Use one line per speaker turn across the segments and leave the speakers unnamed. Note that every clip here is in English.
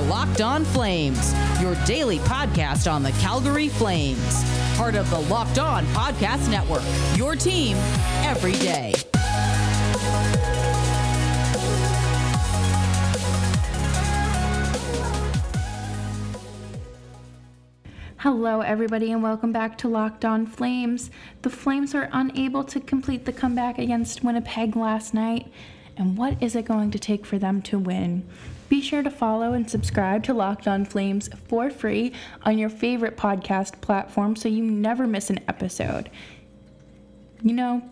are Locked On Flames, your daily podcast on the Calgary Flames. Part of the Locked On Podcast Network, your team every day.
Hello, everybody, and welcome back to Locked On Flames. The Flames are unable to complete the comeback against Winnipeg last night, and what is it going to take for them to win? Be sure to follow and subscribe to Locked On Flames for free on your favorite podcast platform so you never miss an episode. You know,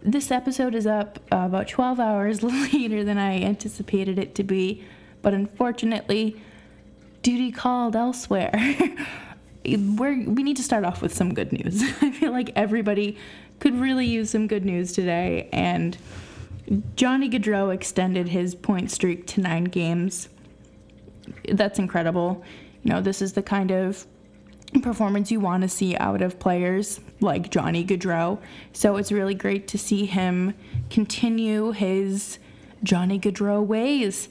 this episode is up uh, about 12 hours later than I anticipated it to be, but unfortunately, duty called elsewhere. We're, we need to start off with some good news. I feel like everybody could really use some good news today, and Johnny Gaudreau extended his point streak to nine games. That's incredible. You know, this is the kind of performance you want to see out of players like Johnny Gaudreau. So it's really great to see him continue his Johnny Gaudreau ways.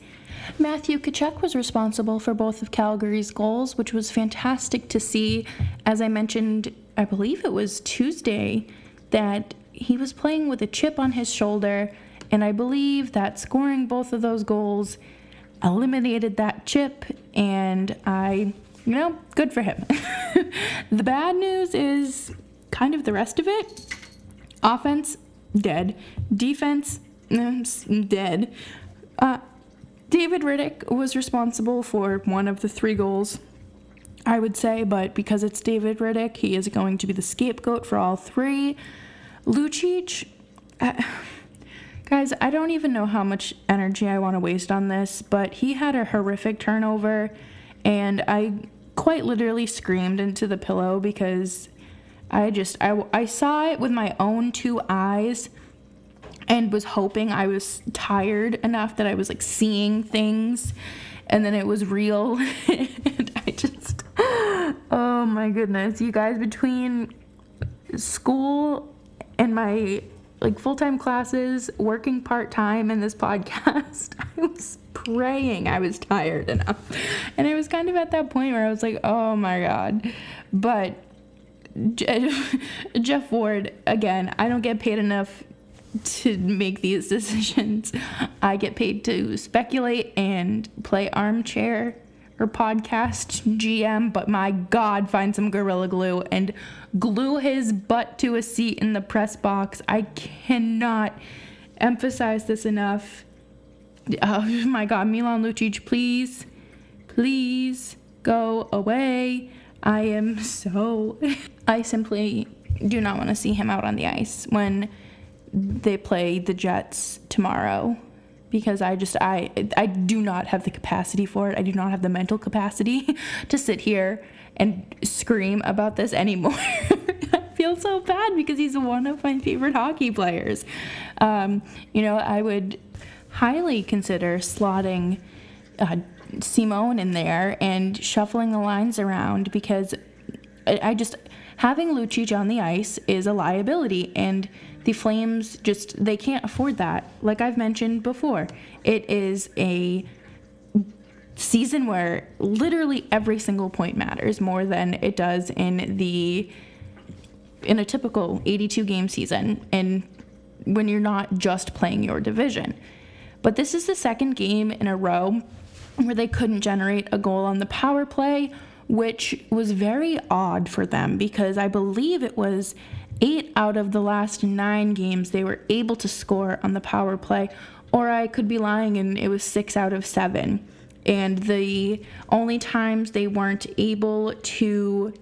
Matthew Tkachuk was responsible for both of Calgary's goals, which was fantastic to see. As I mentioned, I believe it was Tuesday, that he was playing with a chip on his shoulder and I believe that scoring both of those goals eliminated that chip, and I, you know, good for him. the bad news is kind of the rest of it offense, dead. Defense, dead. Uh, David Rittich was responsible for one of the three goals, I would say, but because it's David Rittich, he is going to be the scapegoat for all three. Lucic, uh, Guys, I don't even know how much energy I want to waste on this, but he had a horrific turnover, and I quite literally screamed into the pillow because I just I, I saw it with my own two eyes and was hoping I was tired enough that I was like seeing things and then it was real. And I just oh my goodness. You guys between school and my like full time classes, working part time in this podcast, I was praying I was tired enough. And I was kind of at that point where I was like, oh my God. But Geoff Ward, again, I don't get paid enough to make these decisions. I get paid to speculate and play armchair or podcast GM, but my God, find some Gorilla Glue and glue his butt to a seat in the press box. I cannot emphasize this enough. Oh my God, Milan Lucic, please, please go away. I am so. I simply do not want to see him out on the ice when they play the Jets tomorrow because I just I I do not have the capacity for it. I do not have the mental capacity to sit here and scream about this anymore. I feel so bad because he's one of my favorite hockey players. Um, you know, I would highly consider slotting uh, Simon in there and shuffling the lines around because I, I just having Lucic on the ice is a liability and the Flames just they can't afford that. Like I've mentioned before, it is a season where literally every single point matters more than it does in the in a typical 82 game season and when you're not just playing your division. But this is the second game in a row where they couldn't generate a goal on the power play, which was very odd for them because I believe it was eight out of the last nine games they were able to score on the power play, or I could be lying and it was six out of seven. And the only times they weren't able to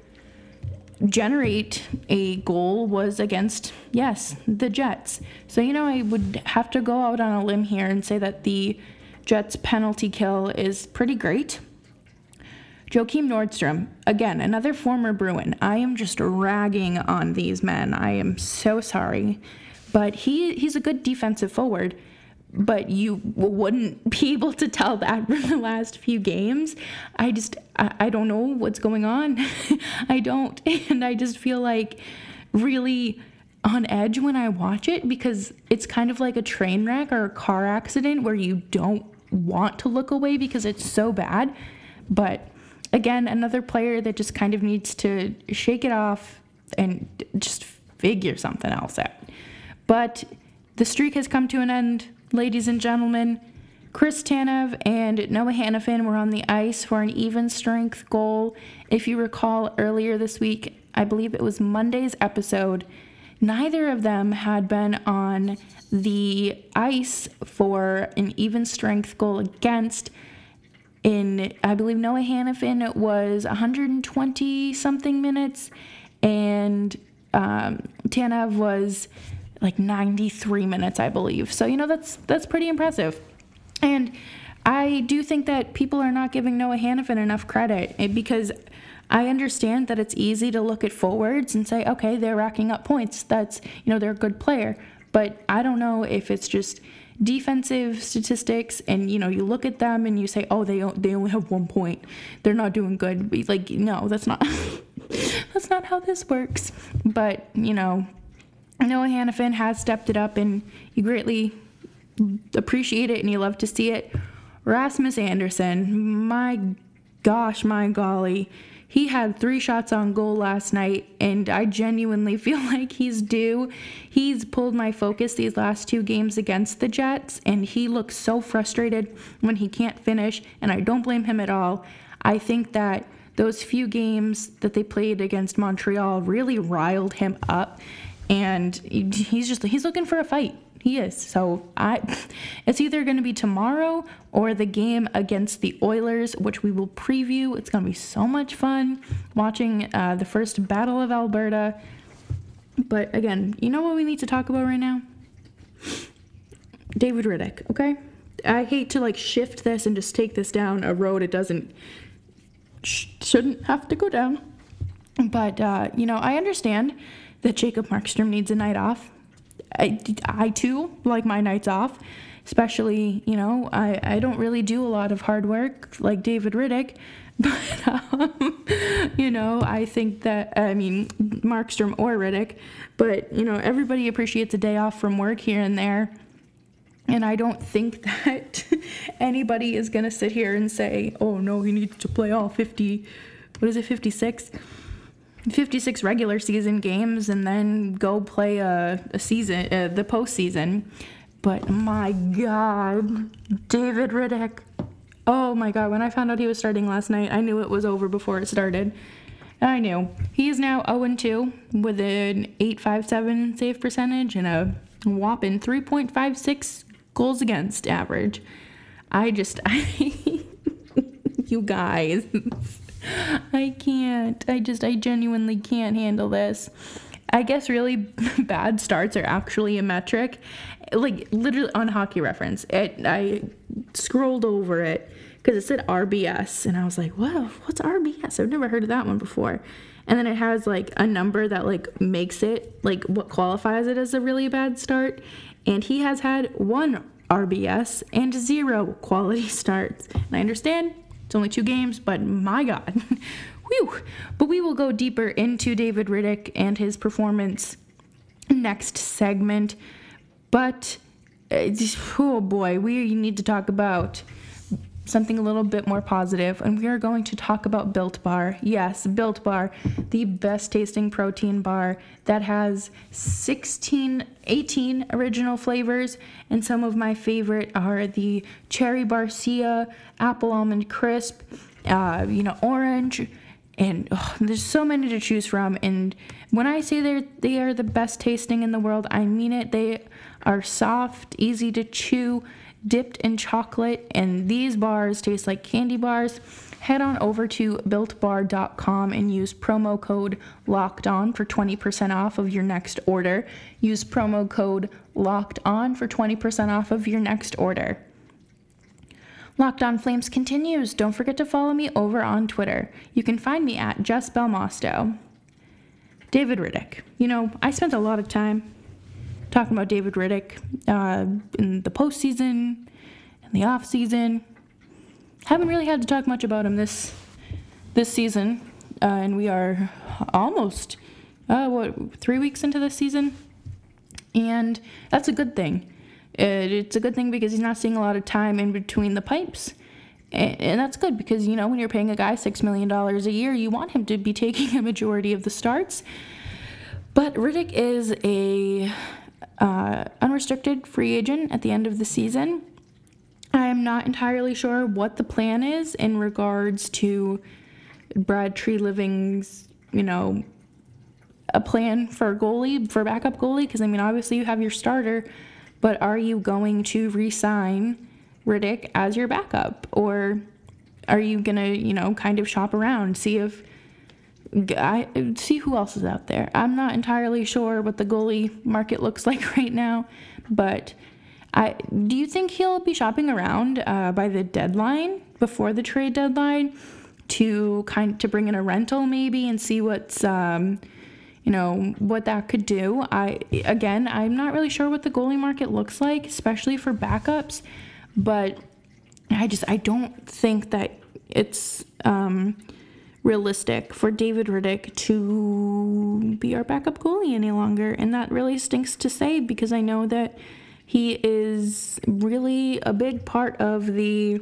generate a goal was against, yes, the Jets. So, you know, I would have to go out on a limb here and say that the Jets' penalty kill is pretty great. Joakim Nordstrom, again, another former Bruin. I am just ragging on these men. I am so sorry. But he he's a good defensive forward, but you wouldn't be able to tell that from the last few games. I just I, I don't know what's going on. I don't and I just feel like really on edge when I watch it because it's kind of like a train wreck or a car accident where you don't want to look away because it's so bad But again, another player that just kind of needs to shake it off and just figure something else out. But the streak has come to an end, ladies and gentlemen. Chris Tanev and Noah Hanifin were on the ice for an even strength goal. If you recall earlier this week, I believe it was Monday's episode, neither of them had been on the ice for an even strength goal against. In, I believe Noah Hanifin was 120 something minutes, and um, Tanev was like 93 minutes, I believe. So you know that's that's pretty impressive. And I do think that people are not giving Noah Hanifin enough credit eh, because I understand that it's easy to look at forwards and say, okay, they're racking up points. That's, you know, they're a good player. But I don't know if it's just defensive statistics and, you know, you look at them and you say, oh, they, they only have one point. They're not doing good. Like, no, that's not, that's not how this works. But, you know, Noah Hanifin has stepped it up and you greatly appreciate it and you love to see it. Rasmus Andersson my gosh, my golly. He had three shots on goal last night, and I genuinely feel like he's due. He's pulled my focus these last two games against the Jets, and he looks so frustrated when he can't finish, and I don't blame him at all. I think that those few games that they played against Montreal really riled him up, and he's just he's looking for a fight. He is. So I it's either going to be tomorrow or the game against the Oilers, which we will preview. It's going to be so much fun watching uh, the first Battle of Alberta. But again, you know what we need to talk about right now? David Rittich, okay? I hate to like shift this and just take this down a road it doesn't sh- shouldn't have to go down. But uh, you know, I understand that Jacob Markstrom needs a night off. I, I too like my nights off, especially, you know, I, I don't really do a lot of hard work like David Rittich, But, um, you know, I think that, I mean, Markstrom or Rittich, but, you know, everybody appreciates a day off from work here and there. And I don't think that anybody is going to sit here and say, oh, no, he needs to play all 50, what is it, 56? 56 regular season games and then go play a, a season, uh, the postseason. But my God, David Rittich. Oh my God, when I found out he was starting last night, I knew it was over before it started. I knew. He is now 0 2 with an 857 save percentage and a whopping 3.56 goals against average. I just, I, you guys. I can't. I just, I genuinely can't handle this. I guess really bad starts are actually a metric. Like literally on hockey reference, it, I scrolled over it because it said RBS, and I was like, "Whoa, what's RBS? I've never heard of that one before." And then it has like a number that like makes it like what qualifies it as a really bad start. And he has had one RBS and zero quality starts. And I understand it's only two games, but my God. Whew. But we will go deeper into David Rittich and his performance next segment. But, uh, oh boy, we need to talk about something a little bit more positive, and we are going to talk about Built Bar. Yes, Built Bar, the best tasting protein bar that has 16, 18 original flavors, and some of my favorite are the cherry barcia, apple almond crisp, uh, you know, orange. And oh, there's so many to choose from. And when I say they're they are the best tasting in the world, I mean it. They are soft, easy to chew, dipped in chocolate, and these bars taste like candy bars. Head on over to builtbar.com and use promo code locked on for 20% off of your next order. Use promo code locked on for 20% off of your next order. Locked on Flames continues. Don't forget to follow me over on Twitter. You can find me at Jess Belmosto. David Rittich. You know, I spent a lot of time talking about David Rittich uh, in the postseason, in the off season. Haven't really had to talk much about him this this season, uh, and we are almost uh, what three weeks into this season, and that's a good thing. It, it's a good thing because he's not seeing a lot of time in between the pipes, And, and that's good because, you know, when you're paying a guy $6 million a year, you want him to be taking a majority of the starts. But Rittich is a uh, unrestricted free agent at the end of the season. I'm not entirely sure what the plan is in regards to Brad Treliving's, you know, a plan for a goalie, for backup goalie. Because, I mean, obviously you have your starter, but are you going to re sign Rittich as your backup? Or are you going to, you know, kind of shop around, see if. I see who else is out there. I'm not entirely sure what the goalie market looks like right now, but I do you think he'll be shopping around uh, by the deadline before the trade deadline to kind to bring in a rental maybe and see what's um, you know what that could do. I again I'm not really sure what the goalie market looks like, especially for backups, but I just I don't think that it's um, realistic for David Rittich to be our backup goalie any longer, and that really stinks to say because I know that he is really a big part of the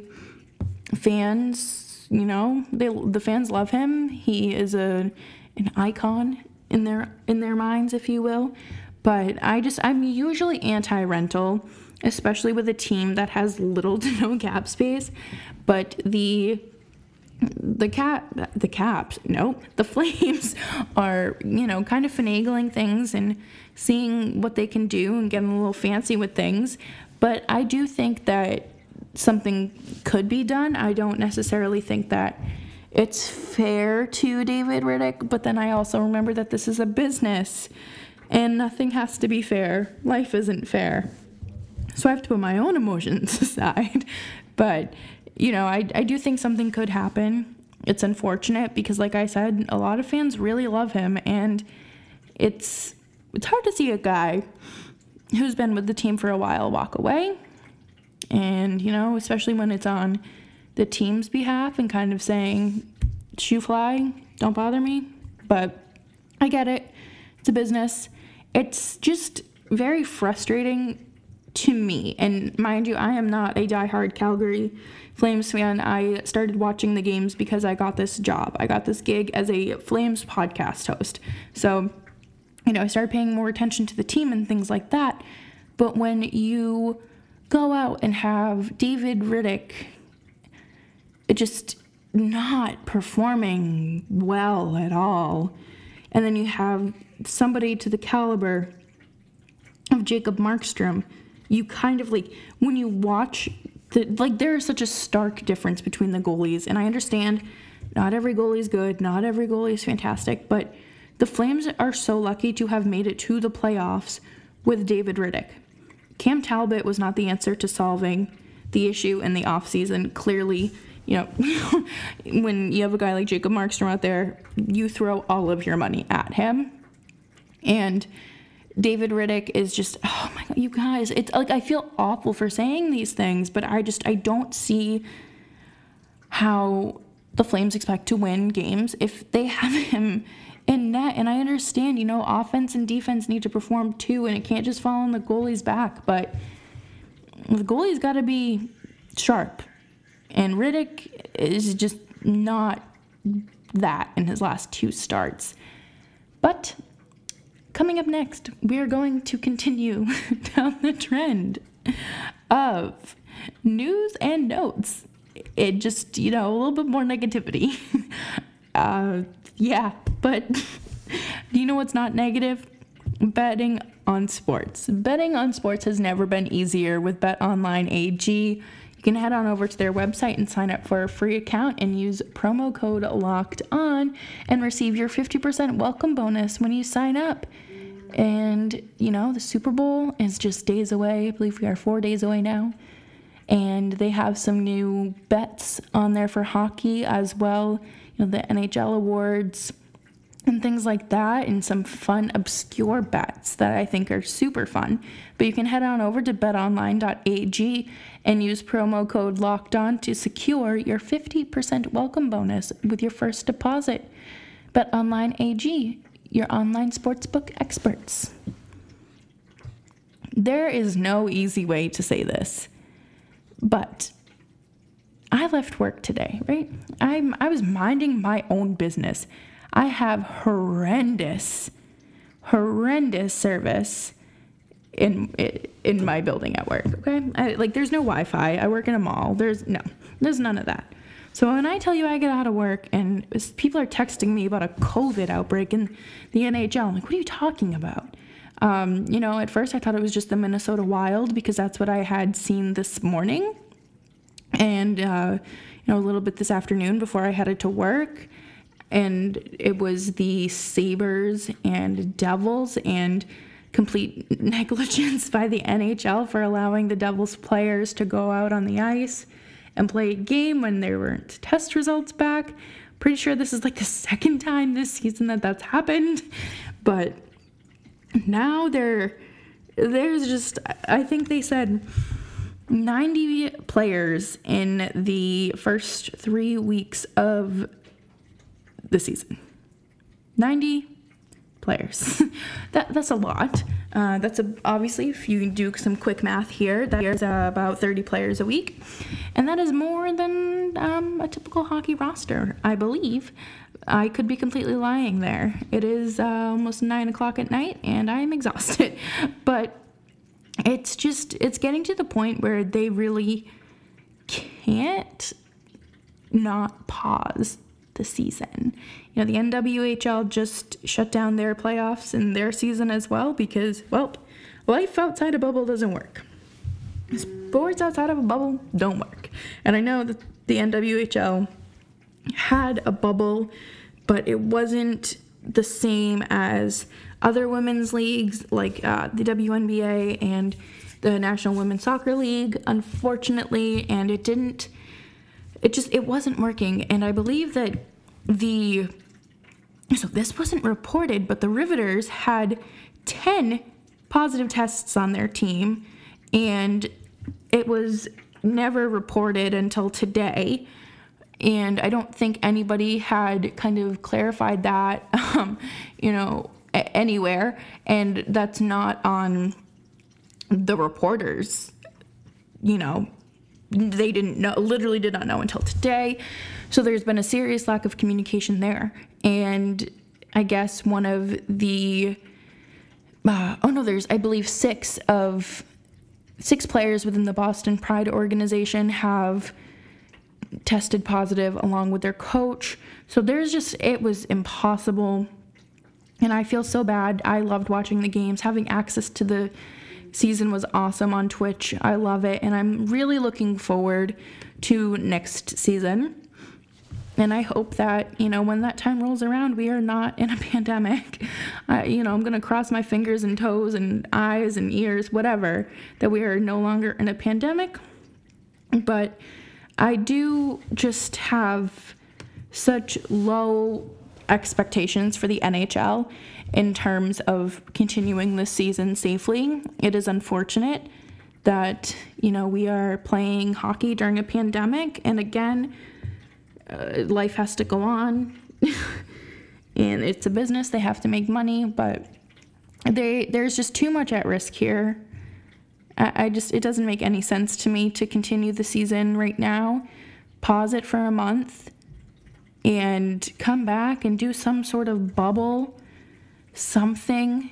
fans. You know, they the fans love him. He is a an icon in their in their minds, if you will. But I just I'm usually anti-rental, especially with a team that has little to no cap space. But the the cat the caps no the flames are you know kind of finagling things and seeing what they can do and getting a little fancy with things. But i do think that something could be done. I don't necessarily think that it's fair to david rittich but then i also remember that this is a business and nothing has to be fair. Life isn't fair. So i have to put my own emotions aside. But you know, I, I do think something could happen. It's unfortunate because, like I said, a lot of fans really love him, and it's it's hard to see a guy who's been with the team for a while walk away. And you know, especially when it's on the team's behalf and kind of saying, "Shoo fly, don't bother me." But I get it; it's a business. It's just very frustrating to me. And mind you, I am not a diehard Calgary Flames fan, I started watching the games because I got this job. I got this gig as a Flames podcast host. So, you know, I started paying more attention to the team and things like that. But when you go out and have David Rittich just not performing well at all, and then you have somebody to the caliber of Jacob Markstrom, you kind of like when you watch the, like there is such a stark difference between the goalies, and I understand not every goalie is good, not every goalie is fantastic, but the Flames are so lucky to have made it to the playoffs with David Rittich. Cam Talbot was not the answer to solving the issue in the offseason. Clearly, you know, when you have a guy like Jacob Markstrom out there, you throw all of your money at him. And David Rittich is just oh my god, you guys, it's like I feel awful for saying these things, but I just I don't see how the Flames expect to win games if they have him in net. And I understand, you know, offense and defense need to perform too, and it can't just fall on the goalie's back, but the goalie's got to be sharp. And Rittich is just not that in his last two starts. But Coming up next, we are going to continue down the trend of news and notes. It just, you know, a little bit more negativity. uh, yeah, but do you know what's not negative? Betting on sports. Betting on sports has never been easier with Bet Online AG. You can head on over to their website and sign up for a free account and use promo code LOCKED ON and receive your 50% welcome bonus when you sign up. And, you know, the Super Bowl is just days away. I believe we are four days away now. And they have some new bets on there for hockey as well. You know, the NHL awards and things like that, and some fun, obscure bets that I think are super fun. But you can head on over to betonline.ag and use promo code locked on to secure your 50% welcome bonus with your first deposit. BetOnline AG, your online sportsbook experts. There is no easy way to say this, but I left work today, right? I'm I was minding my own business. I have horrendous, horrendous service in in my building at work. Okay, I, like there's no Wi-Fi. I work in a mall. There's no, there's none of that. So when I tell you I get out of work and people are texting me about a COVID outbreak in the NHL, I'm like, what are you talking about? Um, you know, at first I thought it was just the Minnesota Wild because that's what I had seen this morning, and uh, you know a little bit this afternoon before I headed to work, and it was the Sabres and Devils and complete negligence by the NHL for allowing the Devils players to go out on the ice and play a game when there weren't test results back. Pretty sure this is like the second time this season that that's happened, but now there there's just I think they said 90 players in the first 3 weeks of the season. 90 players. that that's a lot. Uh, that's a, obviously if you do some quick math here, that is uh, about 30 players a week, and that is more than um, a typical hockey roster, I believe. I could be completely lying there. It is uh, almost nine o'clock at night, and I am exhausted. but it's just it's getting to the point where they really can't not pause the season. You know, the NWHL just shut down their playoffs and their season as well because, well, life outside a bubble doesn't work. Sports outside of a bubble don't work. And I know that the NWHL had a bubble, but it wasn't the same as other women's leagues like uh, the WNBA and the National Women's Soccer League, unfortunately, and it didn't. It just it wasn't working, and I believe that the so this wasn't reported, but the Riveters had ten positive tests on their team, and it was never reported until today. And I don't think anybody had kind of clarified that, um, you know, anywhere, and that's not on the reporters. You know, they didn't know, literally did not know until today. So there's been a serious lack of communication there, and I guess one of the uh, oh no, there's I believe six of six players within the Boston Pride organization have tested positive along with their coach. So there's just it was impossible and I feel so bad. I loved watching the games. Having access to the season was awesome on Twitch. I love it. And I'm really looking forward to next season. And I hope that, you know, when that time rolls around, we are not in a pandemic. Uh, you know, I'm going to cross my fingers and toes and eyes and ears, whatever, that we are no longer in a pandemic. But I do just have such low expectations for the NHL in terms of continuing this season safely. It is unfortunate that, you know, we are playing hockey during a pandemic. And again, uh, life has to go on. and it's a business, they have to make money. But they, there's just too much at risk here. I, I just, it doesn't make any sense to me to continue the season right now, pause it for a month and come back and do some sort of bubble, something,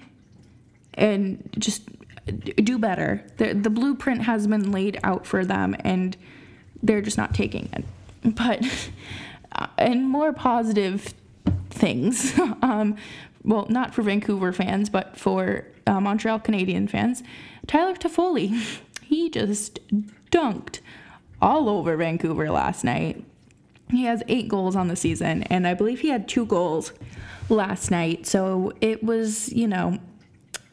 and just do better. The, the blueprint has been laid out for them, and they're just not taking it. But, uh, and more positive things, um, well, not for Vancouver fans, but for uh, Montreal Canadiens fans, Tyler Toffoli, he just dunked all over Vancouver last night. He has eight goals on the season, and I believe he had two goals last night. So it was, you know,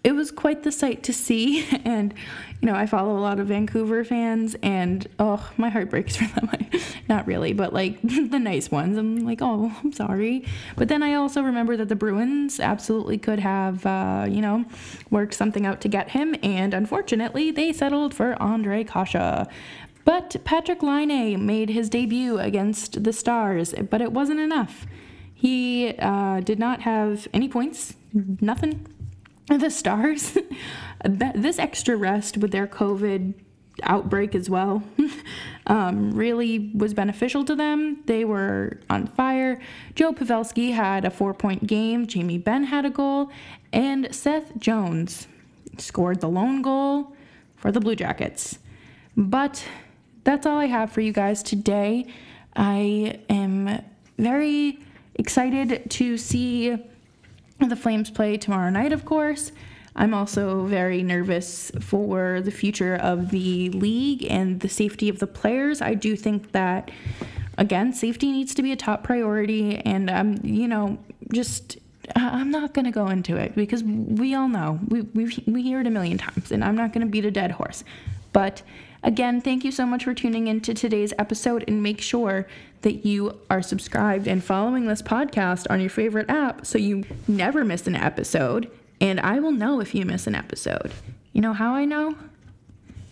it was quite the sight to see. And, you know, I follow a lot of Vancouver fans, and oh, my heart breaks for them. Not really, but like the nice ones. I'm like, oh, I'm sorry. But then I also remember that the Bruins absolutely could have, uh, you know, worked something out to get him. And unfortunately, they settled for Ondrej Kase. But Patrick Laine made his debut against the Stars, but it wasn't enough. He uh, did not have any points, nothing. The Stars, this extra rest with their COVID outbreak as well um, really was beneficial to them. They were on fire. Joe Pavelski had a four point game, Jamie Benn had a goal, and Seth Jones scored the lone goal for the Blue Jackets. But that's all I have for you guys today. I am very excited to see the Flames play tomorrow night, of course. I'm also very nervous for the future of the league and the safety of the players. I do think that, again, safety needs to be a top priority. And, um, you know, just I'm not going to go into it because we all know. We, we, we hear it a million times, and I'm not going to beat a dead horse. But again, thank you so much for tuning into today's episode, and make sure that you are subscribed and following this podcast on your favorite app so you never miss an episode and I will know if you miss an episode. You know how I know?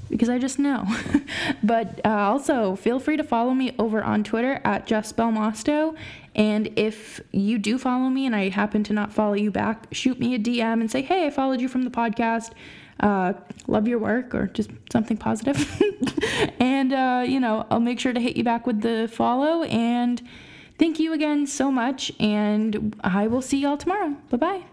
Because I just know. but uh, also, feel free to follow me over on Twitter at Jess Belmosto. And if you do follow me and I happen to not follow you back, shoot me a DM and say, hey, I followed you from the podcast. Uh, love your work or just something positive. and, uh, you know, I'll make sure to hit you back with the follow. And thank you again so much. And I will see y'all tomorrow. Bye bye.